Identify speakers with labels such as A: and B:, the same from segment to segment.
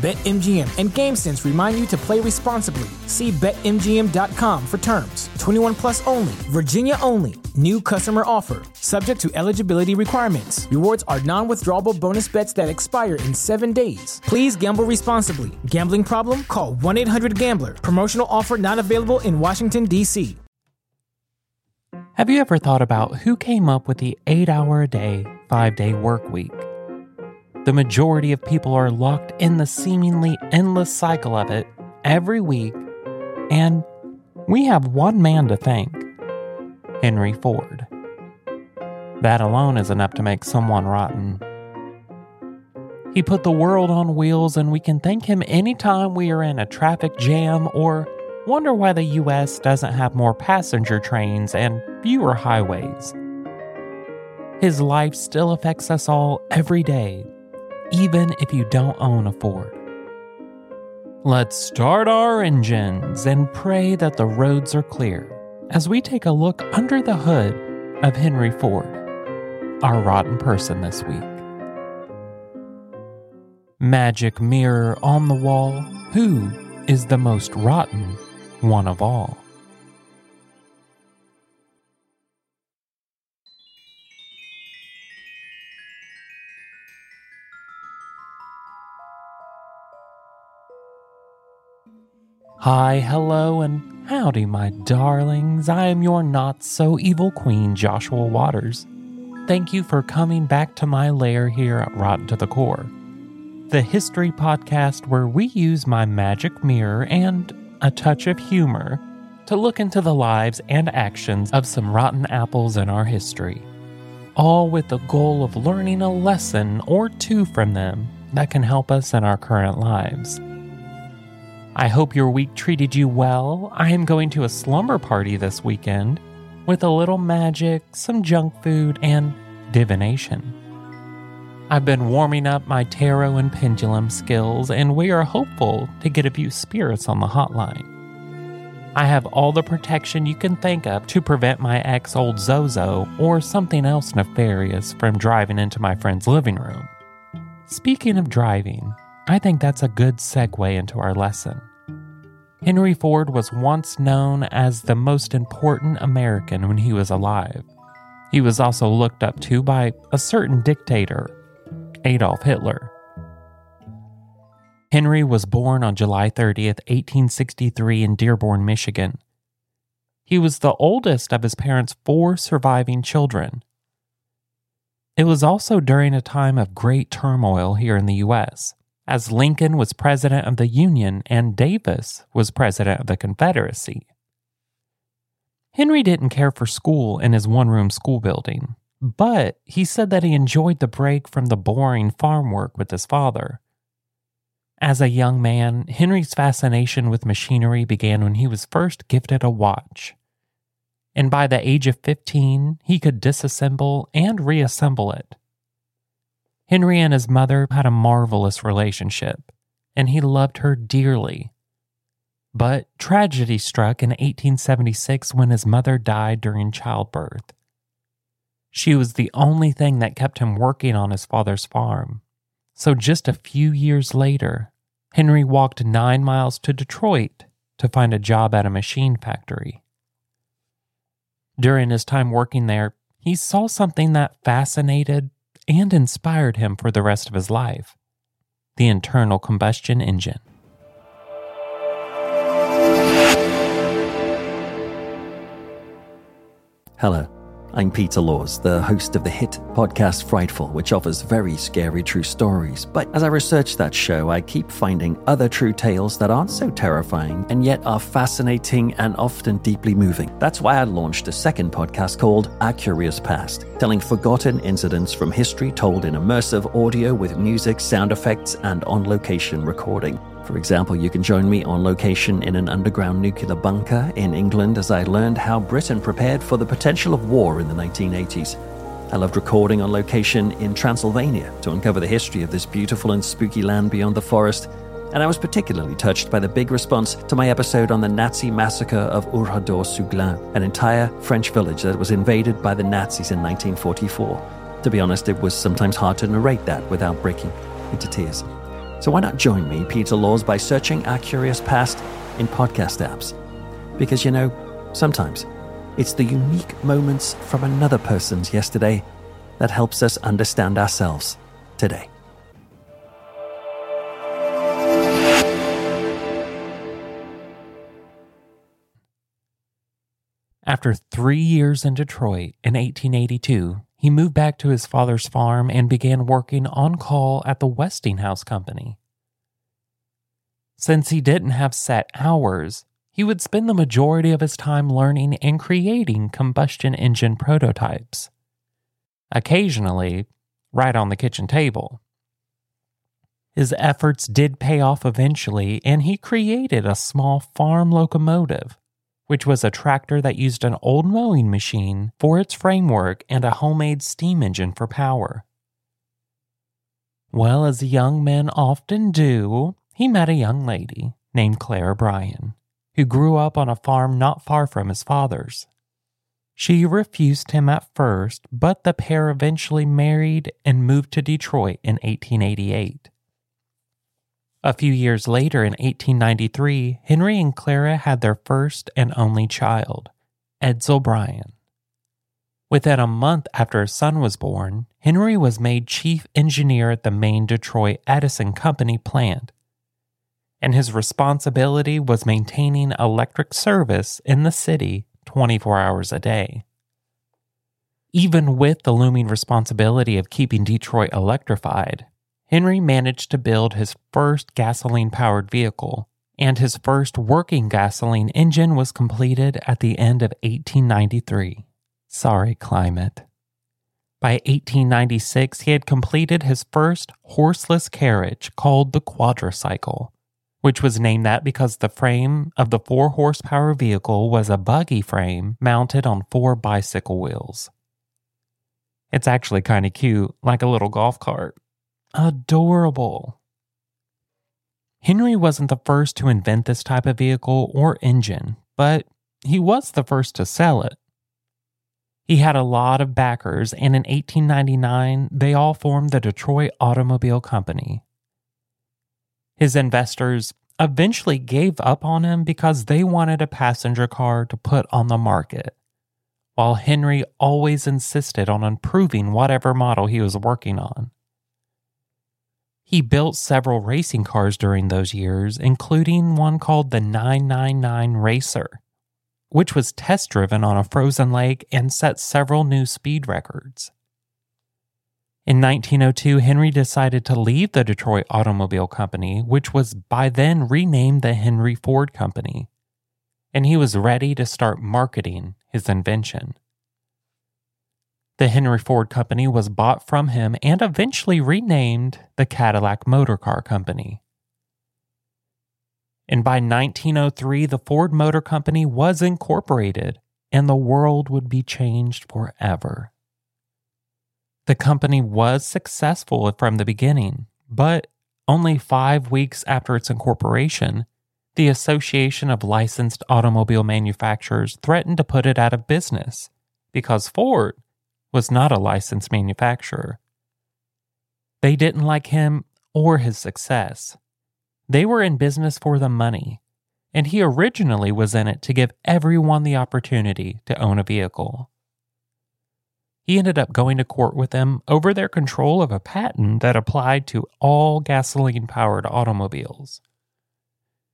A: BetMGM and GameSense remind you to play responsibly. See BetMGM.com for terms. 21 plus only, Virginia only. New customer offer, subject to eligibility requirements. Rewards are non withdrawable bonus bets that expire in seven days. Please gamble responsibly. Gambling problem? Call 1 800 Gambler. Promotional offer not available in Washington, D.C.
B: Have you ever thought about who came up with the eight hour a day, five day work week? The majority of people are locked in the seemingly endless cycle of it every week, and we have one man to thank Henry Ford. That alone is enough to make someone rotten. He put the world on wheels, and we can thank him anytime we are in a traffic jam or wonder why the US doesn't have more passenger trains and fewer highways. His life still affects us all every day, even if you don't own a Ford. Let's start our engines and pray that the roads are clear as we take a look under the hood of Henry Ford, our rotten person this week. Magic mirror on the wall, who is the most rotten one of all? Hi, hello, and howdy, my darlings. I am your not so evil queen, Joshua Waters. Thank you for coming back to my lair here at Rotten to the Core, the history podcast where we use my magic mirror and a touch of humor to look into the lives and actions of some rotten apples in our history, all with the goal of learning a lesson or two from them that can help us in our current lives. I hope your week treated you well. I am going to a slumber party this weekend with a little magic, some junk food, and divination. I've been warming up my tarot and pendulum skills, and we are hopeful to get a few spirits on the hotline. I have all the protection you can think of to prevent my ex old Zozo or something else nefarious from driving into my friend's living room. Speaking of driving, I think that's a good segue into our lesson. Henry Ford was once known as the most important American when he was alive. He was also looked up to by a certain dictator, Adolf Hitler. Henry was born on July 30th, 1863, in Dearborn, Michigan. He was the oldest of his parents' four surviving children. It was also during a time of great turmoil here in the U.S as Lincoln was president of the Union and Davis was president of the Confederacy. Henry didn't care for school in his one room school building, but he said that he enjoyed the break from the boring farm work with his father. As a young man, Henry's fascination with machinery began when he was first gifted a watch. And by the age of 15, he could disassemble and reassemble it. Henry and his mother had a marvelous relationship, and he loved her dearly. But tragedy struck in 1876 when his mother died during childbirth. She was the only thing that kept him working on his father's farm. So just a few years later, Henry walked nine miles to Detroit to find a job at a machine factory. During his time working there, he saw something that fascinated and inspired him for the rest of his life the internal combustion engine.
C: Hello, I'm Peter Laws, the host of the hit podcast Frightful, which offers very scary true stories. But as I research that show, I keep finding other true tales that aren't so terrifying and yet are fascinating and often deeply moving. That's why I launched a second podcast called A Curious Past, telling forgotten incidents from history told in immersive audio with music, sound effects, and on location recording. For example, you can join me on location in an underground nuclear bunker in England as I learned how Britain prepared for the potential of war in the 1980s. I loved recording on location in Transylvania to uncover the history of this beautiful and spooky land beyond the forest. And I was particularly touched by the big response to my episode on the Nazi massacre of Oradour-sur-Glane, an entire French village that was invaded by the Nazis in 1944. To be honest, it was sometimes hard to narrate that without breaking into tears. So why not join me, Peter Laws, by searching our curious past in podcast apps? Because you know, sometimes it's the unique moments from another person's yesterday that helps us understand ourselves today.
B: After three years in Detroit in 1882, he moved back to his father's farm and began working on call at the Westinghouse Company. Since he didn't have set hours, he would spend the majority of his time learning and creating combustion engine prototypes. Occasionally, right on the kitchen table. His efforts did pay off eventually, and he created a small farm locomotive which was a tractor that used an old mowing machine for its framework and a homemade steam engine for power. Well, as young men often do, he met a young lady named Clara Bryan, who grew up on a farm not far from his father's. She refused him at first, but the pair eventually married and moved to Detroit in 1888. A few years later, in 1893, Henry and Clara had their first and only child, Edsel Bryan. Within a month after his son was born, Henry was made chief engineer at the main Detroit Edison Company plant, and his responsibility was maintaining electric service in the city 24 hours a day. Even with the looming responsibility of keeping Detroit electrified, Henry managed to build his first gasoline powered vehicle, and his first working gasoline engine was completed at the end of 1893. Sorry, climate. By 1896, he had completed his first horseless carriage called the quadricycle, which was named that because the frame of the four horsepower vehicle was a buggy frame mounted on four bicycle wheels. It's actually kind of cute, like a little golf cart adorable. Henry wasn't the first to invent this type of vehicle or engine, but he was the first to sell it. He had a lot of backers, and in 1899, they all formed the Detroit Automobile Company. His investors eventually gave up on him because they wanted a passenger car to put on the market, while Henry always insisted on improving whatever model he was working on. He built several racing cars during those years, including one called the 999 Racer, which was test driven on a frozen lake and set several new speed records. In 1902, Henry decided to leave the Detroit Automobile Company, which was by then renamed the Henry Ford Company, and he was ready to start marketing his invention. The Henry Ford Company was bought from him and eventually renamed the Cadillac Motor Car Company. And by 1903, the Ford Motor Company was incorporated and the world would be changed forever. The company was successful from the beginning, but only five weeks after its incorporation, the Association of Licensed Automobile Manufacturers threatened to put it out of business because Ford was not a licensed manufacturer. They didn't like him or his success. They were in business for the money, and he originally was in it to give everyone the opportunity to own a vehicle. He ended up going to court with them over their control of a patent that applied to all gasoline powered automobiles.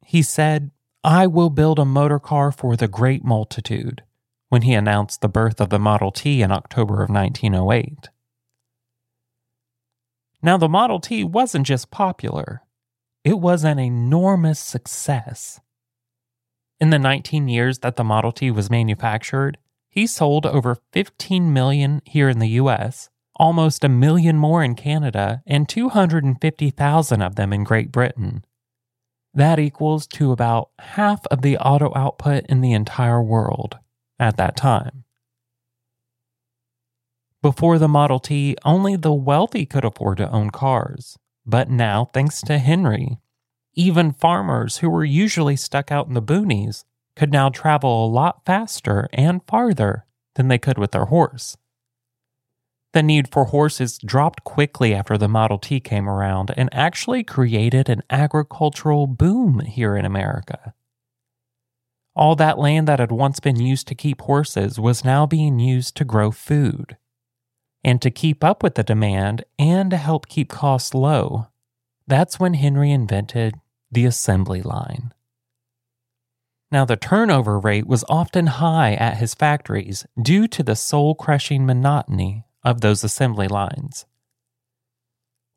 B: He said, I will build a motor car for the great multitude, when he announced the birth of the Model T in October of 1908. Now, the Model T wasn't just popular, it was an enormous success. In the 19 years that the Model T was manufactured, he sold over 15 million here in the US, almost a million more in Canada, and 250,000 of them in Great Britain. That equals to about half of the auto output in the entire world at that time. Before the Model T, only the wealthy could afford to own cars. But now, thanks to Henry, even farmers who were usually stuck out in the boonies could now travel a lot faster and farther than they could with their horse. The need for horses dropped quickly after the Model T came around and actually created an agricultural boom here in America. All that land that had once been used to keep horses was now being used to grow food. And to keep up with the demand and to help keep costs low, that's when Henry invented the assembly line. Now, the turnover rate was often high at his factories due to the soul crushing monotony of those assembly lines.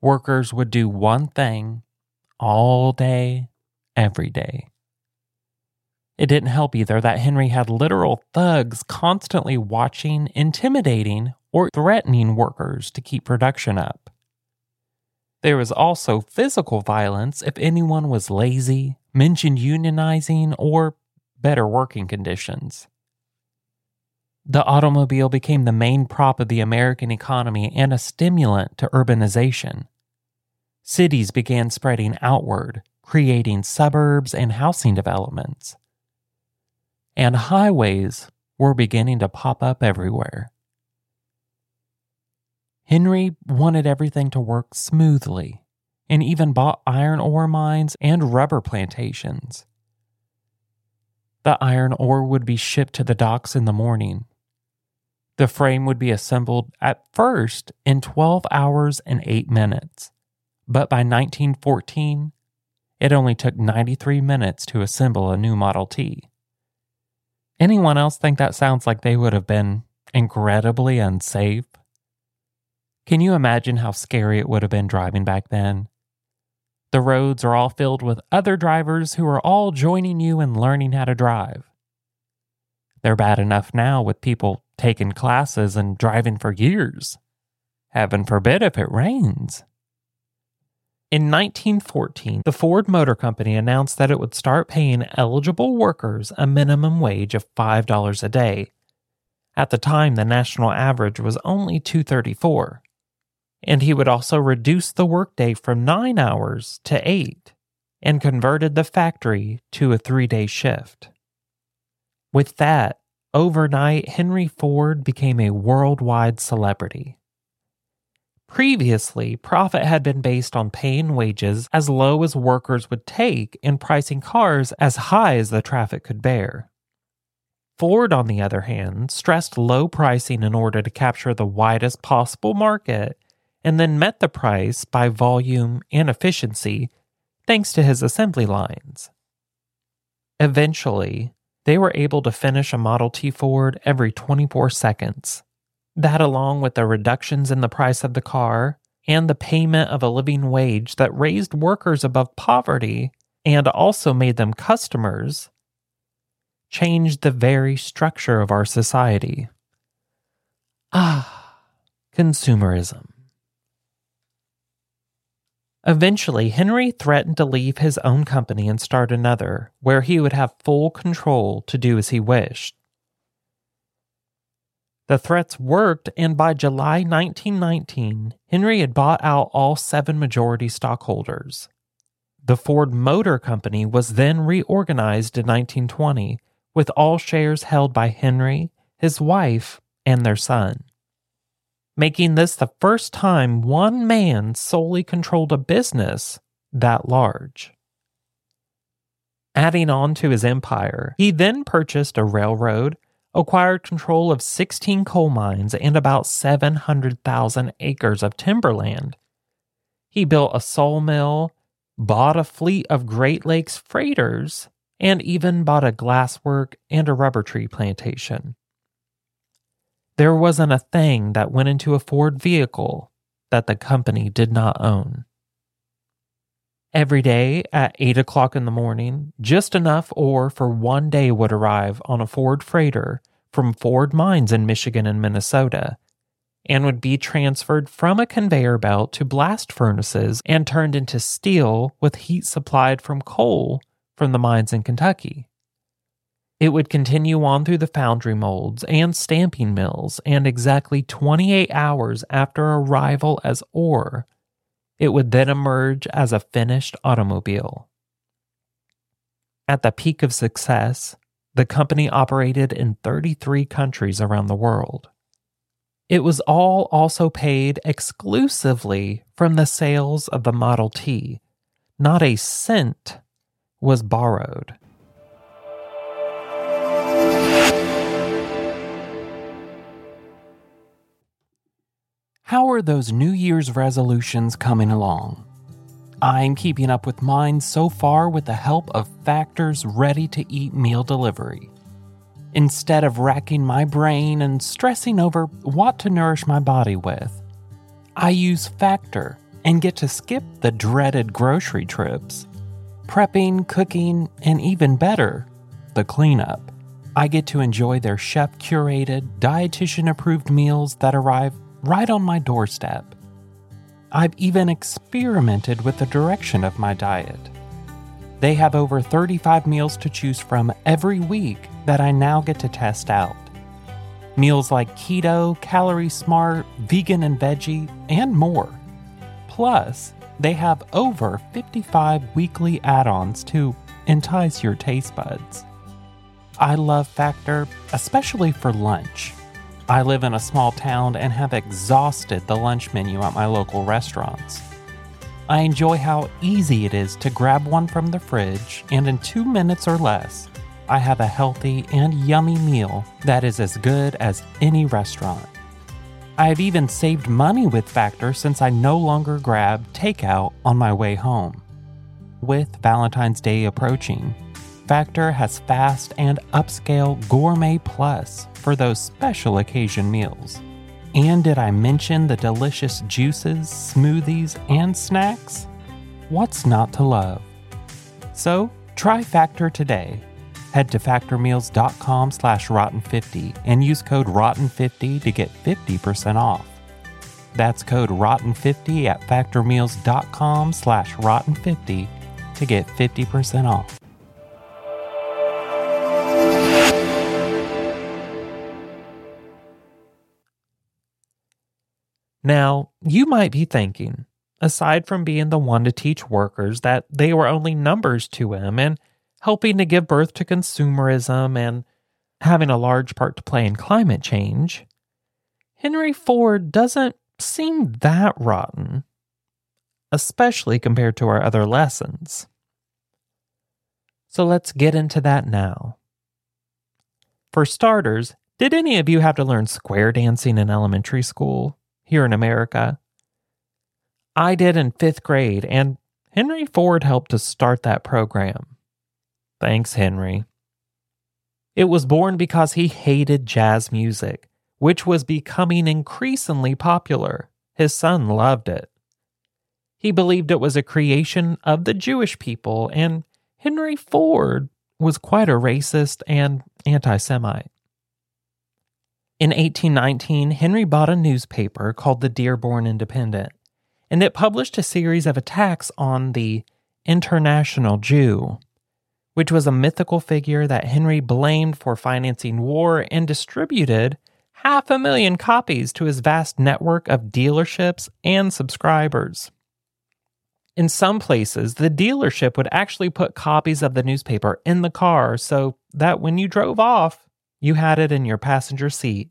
B: Workers would do one thing all day, every day. It didn't help either that Henry had literal thugs constantly watching, intimidating, or threatening workers to keep production up. There was also physical violence if anyone was lazy, mentioned unionizing, or better working conditions. The automobile became the main prop of the American economy and a stimulant to urbanization. Cities began spreading outward, creating suburbs and housing developments. And highways were beginning to pop up everywhere. Henry wanted everything to work smoothly and even bought iron ore mines and rubber plantations. The iron ore would be shipped to the docks in the morning. The frame would be assembled at first in 12 hours and 8 minutes, but by 1914, it only took 93 minutes to assemble a new Model T. Anyone else think that sounds like they would have been incredibly unsafe? Can you imagine how scary it would have been driving back then? The roads are all filled with other drivers who are all joining you in learning how to drive. They're bad enough now with people taking classes and driving for years. Heaven forbid if it rains. In 1914, the Ford Motor Company announced that it would start paying eligible workers a minimum wage of $5 a day. At the time, the national average was only 234 and he would also reduce the workday from nine hours to eight and converted the factory to a three day shift. With that, overnight, Henry Ford became a worldwide celebrity. Previously, profit had been based on paying wages as low as workers would take and pricing cars as high as the traffic could bear. Ford, on the other hand, stressed low pricing in order to capture the widest possible market and then met the price by volume and efficiency thanks to his assembly lines. Eventually, they were able to finish a Model T Ford every 24 seconds. That, along with the reductions in the price of the car and the payment of a living wage that raised workers above poverty and also made them customers, changed the very structure of our society. Ah, consumerism. Eventually, Henry threatened to leave his own company and start another, where he would have full control to do as he wished. The threats worked, and by July 1919, Henry had bought out all seven majority stockholders. The Ford Motor Company was then reorganized in 1920, with all shares held by Henry, his wife, and their son making this the first time one man solely controlled a business that large. Adding on to his empire, he then purchased a railroad, acquired control of 16 coal mines and about 700,000 acres of timberland. He built a sawmill, bought a fleet of Great Lakes freighters, and even bought a glasswork and a rubber tree plantation. there wasn't a thing that went into a Ford vehicle that the company did not own. Every day at 8 o'clock in the morning, just enough ore for one day would arrive on a Ford freighter from Ford mines in Michigan and Minnesota and would be transferred from a conveyor belt to blast furnaces and turned into steel with heat supplied from coal from the mines in Kentucky. It would continue on through the foundry molds and stamping mills, and exactly 28 hours after arrival as ore, it would then emerge as a finished automobile. At the peak of success, the company operated in 33 countries around the world. It was all also paid exclusively from the sales of the Model T. Not a cent was borrowed. How are those New Year's resolutions coming along? I'm keeping up with mine so far with the help of Factor's ready to eat meal delivery. Instead of racking my brain and stressing over what to nourish my body with, I use Factor and get to skip the dreaded grocery trips. Prepping, cooking, and even better, the cleanup. I get to enjoy their chef curated, dietitian approved meals that arrive right on my doorstep. I've even experimented with the direction of my diet. They have over 35 meals to choose from every week that I now get to test out. Meals like keto, calorie smart, vegan and veggie, and more. Plus, they have over 55 weekly add ons to entice your taste buds. I love Factor, especially for lunch. I live in a small town and have exhausted the lunch menu at my local restaurants. I enjoy how easy it is to grab one from the fridge, and in two minutes or less, I have a healthy and yummy meal that is as good as any restaurant. I have even saved money with Factor since I no longer grab takeout on my way home. With Valentine's Day approaching, Factor has fast and upscale Gourmet Plus for those special occasion meals. And did I mention the delicious juices, smoothies, and snacks? What's not to love? So, try Factor today. Head to factormeals.com slash rotten50 and use code rotten50 to get 50% off. That's code rotten50 at factormeals.com slash rotten50 to get 50% off. Now, you might be thinking, aside from being the one to teach workers that they were only numbers to him and helping to give birth to consumerism and having a large part to play in climate change, Henry Ford doesn't seem that rotten, especially compared to our other lessons. So let's get into that now. For starters, did any of you have to learn square dancing in elementary school? Here in America. I did in fifth grade, and Henry Ford helped to start that program. Thanks, Henry. It was born because he hated jazz music, which was becoming increasingly popular. His son loved it. He believed it was a creation of the Jewish people, and Henry Ford was quite a racist and anti Semite. In 1819, Henry bought a newspaper called the Dearborn Independent, and it published a series of attacks on the International Jew, which was a mythical figure that Henry blamed for financing war and distributed half a million copies to his vast network of dealerships and subscribers. In some places, the dealership would actually put copies of the newspaper in the car so that when you drove off, you had it in your passenger seat.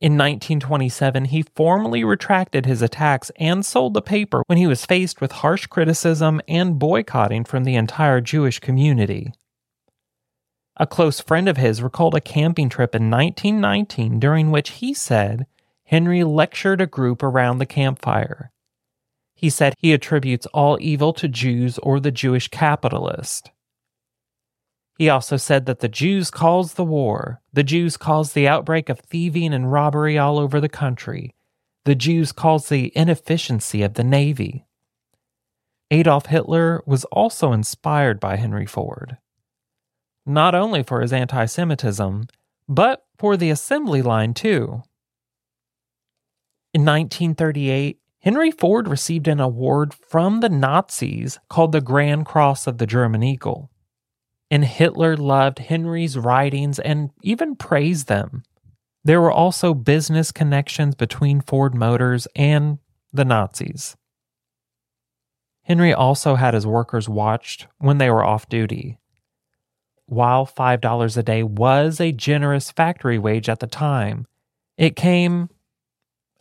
B: In 1927, he formally retracted his attacks and sold the paper when he was faced with harsh criticism and boycotting from the entire Jewish community. A close friend of his recalled a camping trip in 1919 during which he said Henry lectured a group around the campfire. He said he attributes all evil to Jews or the Jewish capitalist. He also said that the Jews caused the war, the Jews caused the outbreak of thieving and robbery all over the country, the Jews caused the inefficiency of the Navy. Adolf Hitler was also inspired by Henry Ford, not only for his anti Semitism, but for the assembly line too. In 1938, Henry Ford received an award from the Nazis called the Grand Cross of the German Eagle and Hitler loved Henry's writings and even praised them. There were also business connections between Ford Motors and the Nazis. Henry also had his workers watched when they were off duty. While $5 a day was a generous factory wage at the time, it came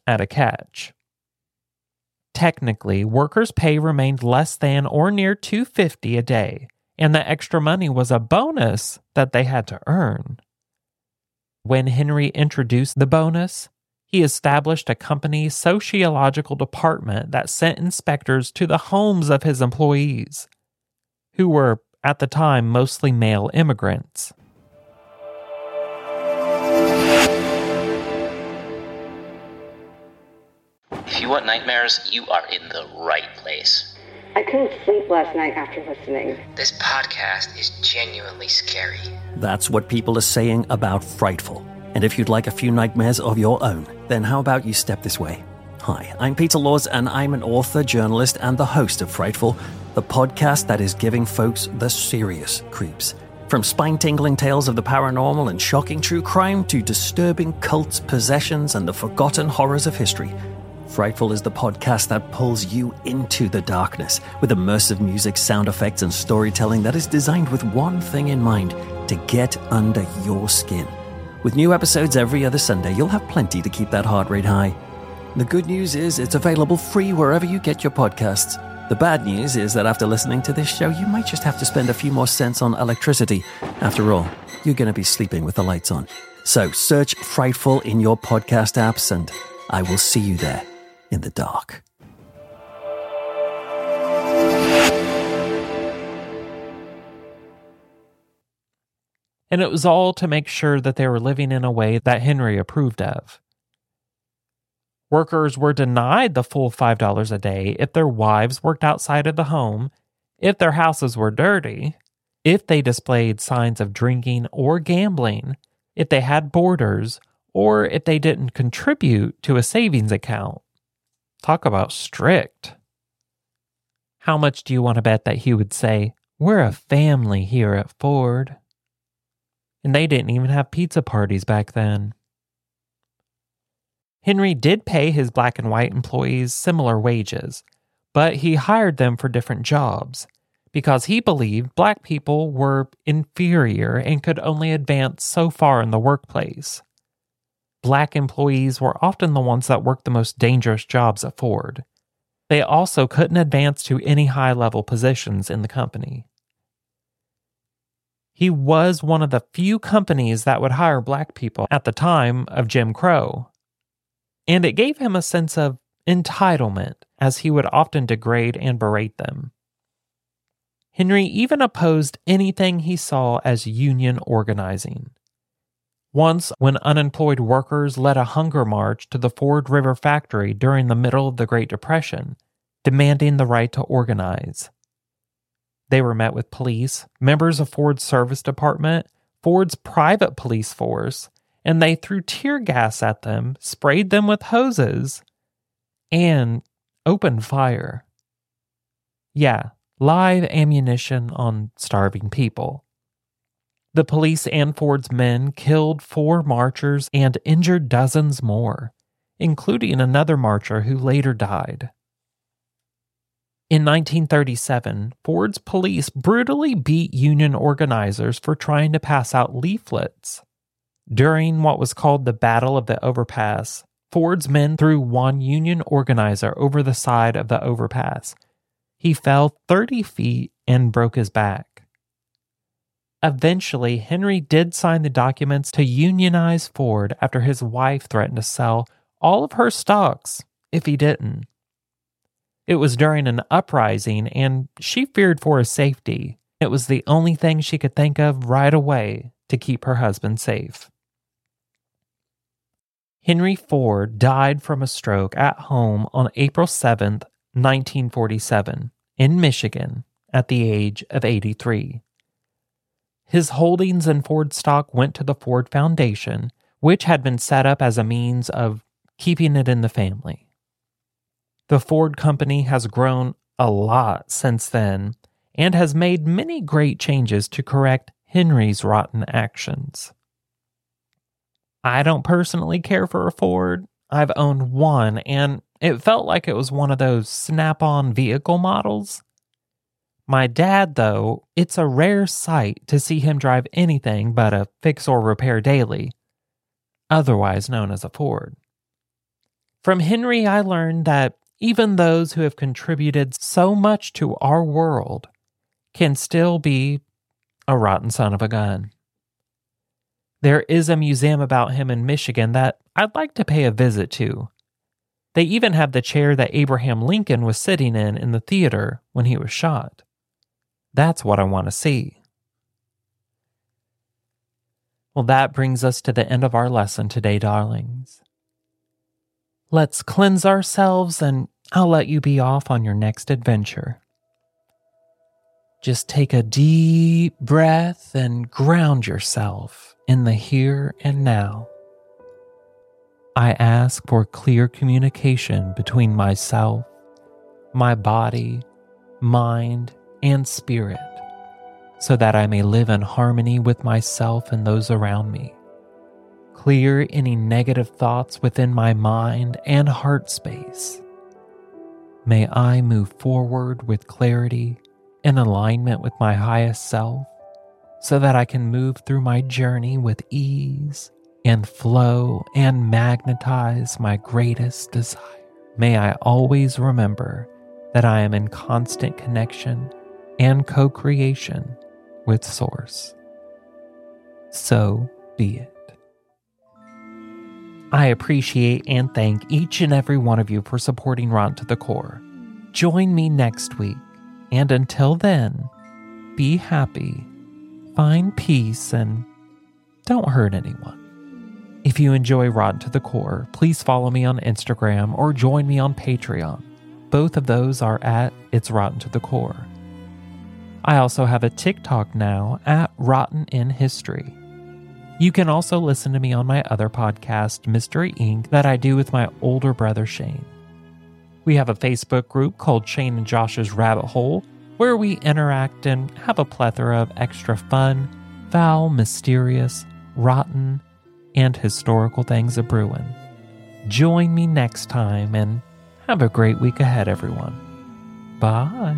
B: at a catch. Technically, workers' pay remained less than or near 250 a day and the extra money was a bonus that they had to earn. When Henry introduced the bonus, he established a company sociological department that sent inspectors to the homes of his employees, who were at the time mostly male immigrants.
D: If you want nightmares, you are in the right place.
E: I couldn't sleep last night after listening.
D: This podcast is genuinely scary.
C: That's what people are saying about Frightful. And if you'd like a few nightmares of your own, then how about you step this way? Hi, I'm Peter Laws, and I'm an author, journalist, and the host of Frightful, the podcast that is giving folks the serious creeps. From spine tingling tales of the paranormal and shocking true crime to disturbing cults, possessions, and the forgotten horrors of history. Frightful is the podcast that pulls you into the darkness with immersive music, sound effects, and storytelling that is designed with one thing in mind to get under your skin. With new episodes every other Sunday, you'll have plenty to keep that heart rate high. The good news is it's available free wherever you get your podcasts. The bad news is that after listening to this show, you might just have to spend a few more cents on electricity. After all, you're going to be sleeping with the lights on. So search Frightful in your podcast apps, and I will see you there in the dark.
B: And it was all to make sure that they were living in a way that Henry approved of. Workers were denied the full $5 a day if their wives worked outside of the home, if their houses were dirty, if they displayed signs of drinking or gambling, if they had boarders, or if they didn't contribute to a savings account. Talk about strict. How much do you want to bet that he would say, We're a family here at Ford? And they didn't even have pizza parties back then. Henry did pay his black and white employees similar wages, but he hired them for different jobs because he believed black people were inferior and could only advance so far in the workplace black employees were often the ones that worked the most dangerous jobs at Ford. They also couldn't advance to any high level positions in the company. He was one of the few companies that would hire black people at the time of Jim Crow. And it gave him a sense of entitlement, as he would often degrade and berate them. Henry even opposed anything he saw as union organizing. Once, when unemployed workers led a hunger march to the Ford River factory during the middle of the Great Depression, demanding the right to organize. They were met with police, members of Ford's service department, Ford's private police force, and they threw tear gas at them, sprayed them with hoses, and opened fire. Yeah, live ammunition on starving people. The police and Ford's men killed four marchers and injured dozens more, including another marcher who later died. In 1937, Ford's police brutally beat union organizers for trying to pass out leaflets. During what was called the Battle of the Overpass, Ford's men threw one union organizer over the side of the overpass. He fell 30 feet and broke his back. Eventually, Henry did sign the documents to unionize Ford after his wife threatened to sell all of her stocks if he didn't. It was during an uprising, and she feared for his safety, It was the only thing she could think of right away to keep her husband safe. Henry Ford died from a stroke at home on April 7th, 1947, in Michigan, at the age of 83. His holdings in Ford stock went to the Ford Foundation, which had been set up as a means of keeping it in the family. The Ford company has grown a lot since then and has made many great changes to correct Henry's rotten actions. I don't personally care for a Ford. I've owned one, and it felt like it was one of those snap on vehicle models. My dad, though, it's a rare sight to see him drive anything but a fix or repair daily, otherwise known as a Ford. From Henry, I learned that even those who have contributed so much to our world can still be a rotten son of a gun. There is a museum about him in Michigan that I'd like to pay a visit to. They even have the chair that Abraham Lincoln was sitting in in the theater when he was shot. That's what I want to see. Well, that brings us to the end of our lesson today, darlings. Let's cleanse ourselves and I'll let you be off on your next adventure. Just take a deep breath and ground yourself in the here and now. I ask for clear communication between myself, my body, mind, and spirit so that I may live in harmony with myself and those around me. Clear any negative thoughts within my mind and heart space. May I move forward with clarity in alignment with my highest self so that I can move through my journey with ease and flow and magnetize my greatest desire. May I always remember that I am in constant connection and co creation with Source. So be it. I appreciate and thank each and every one of you for supporting Rotten to the Core. Join me next week, and until then, be happy, find peace, and don't hurt anyone. If you enjoy Rotten to the Core, please follow me on Instagram or join me on Patreon. Both of those are at It's Rotten to the Core. I also have a TikTok now at Rotten in History. You can also listen to me on my other podcast, Mystery Inc., that I do with my older brother Shane. We have a Facebook group called Shane and Josh's Rabbit Hole, where we interact and have a plethora of extra fun, foul, mysterious, rotten, and historical things a brewing. Join me next time and have a great week ahead, everyone. Bye.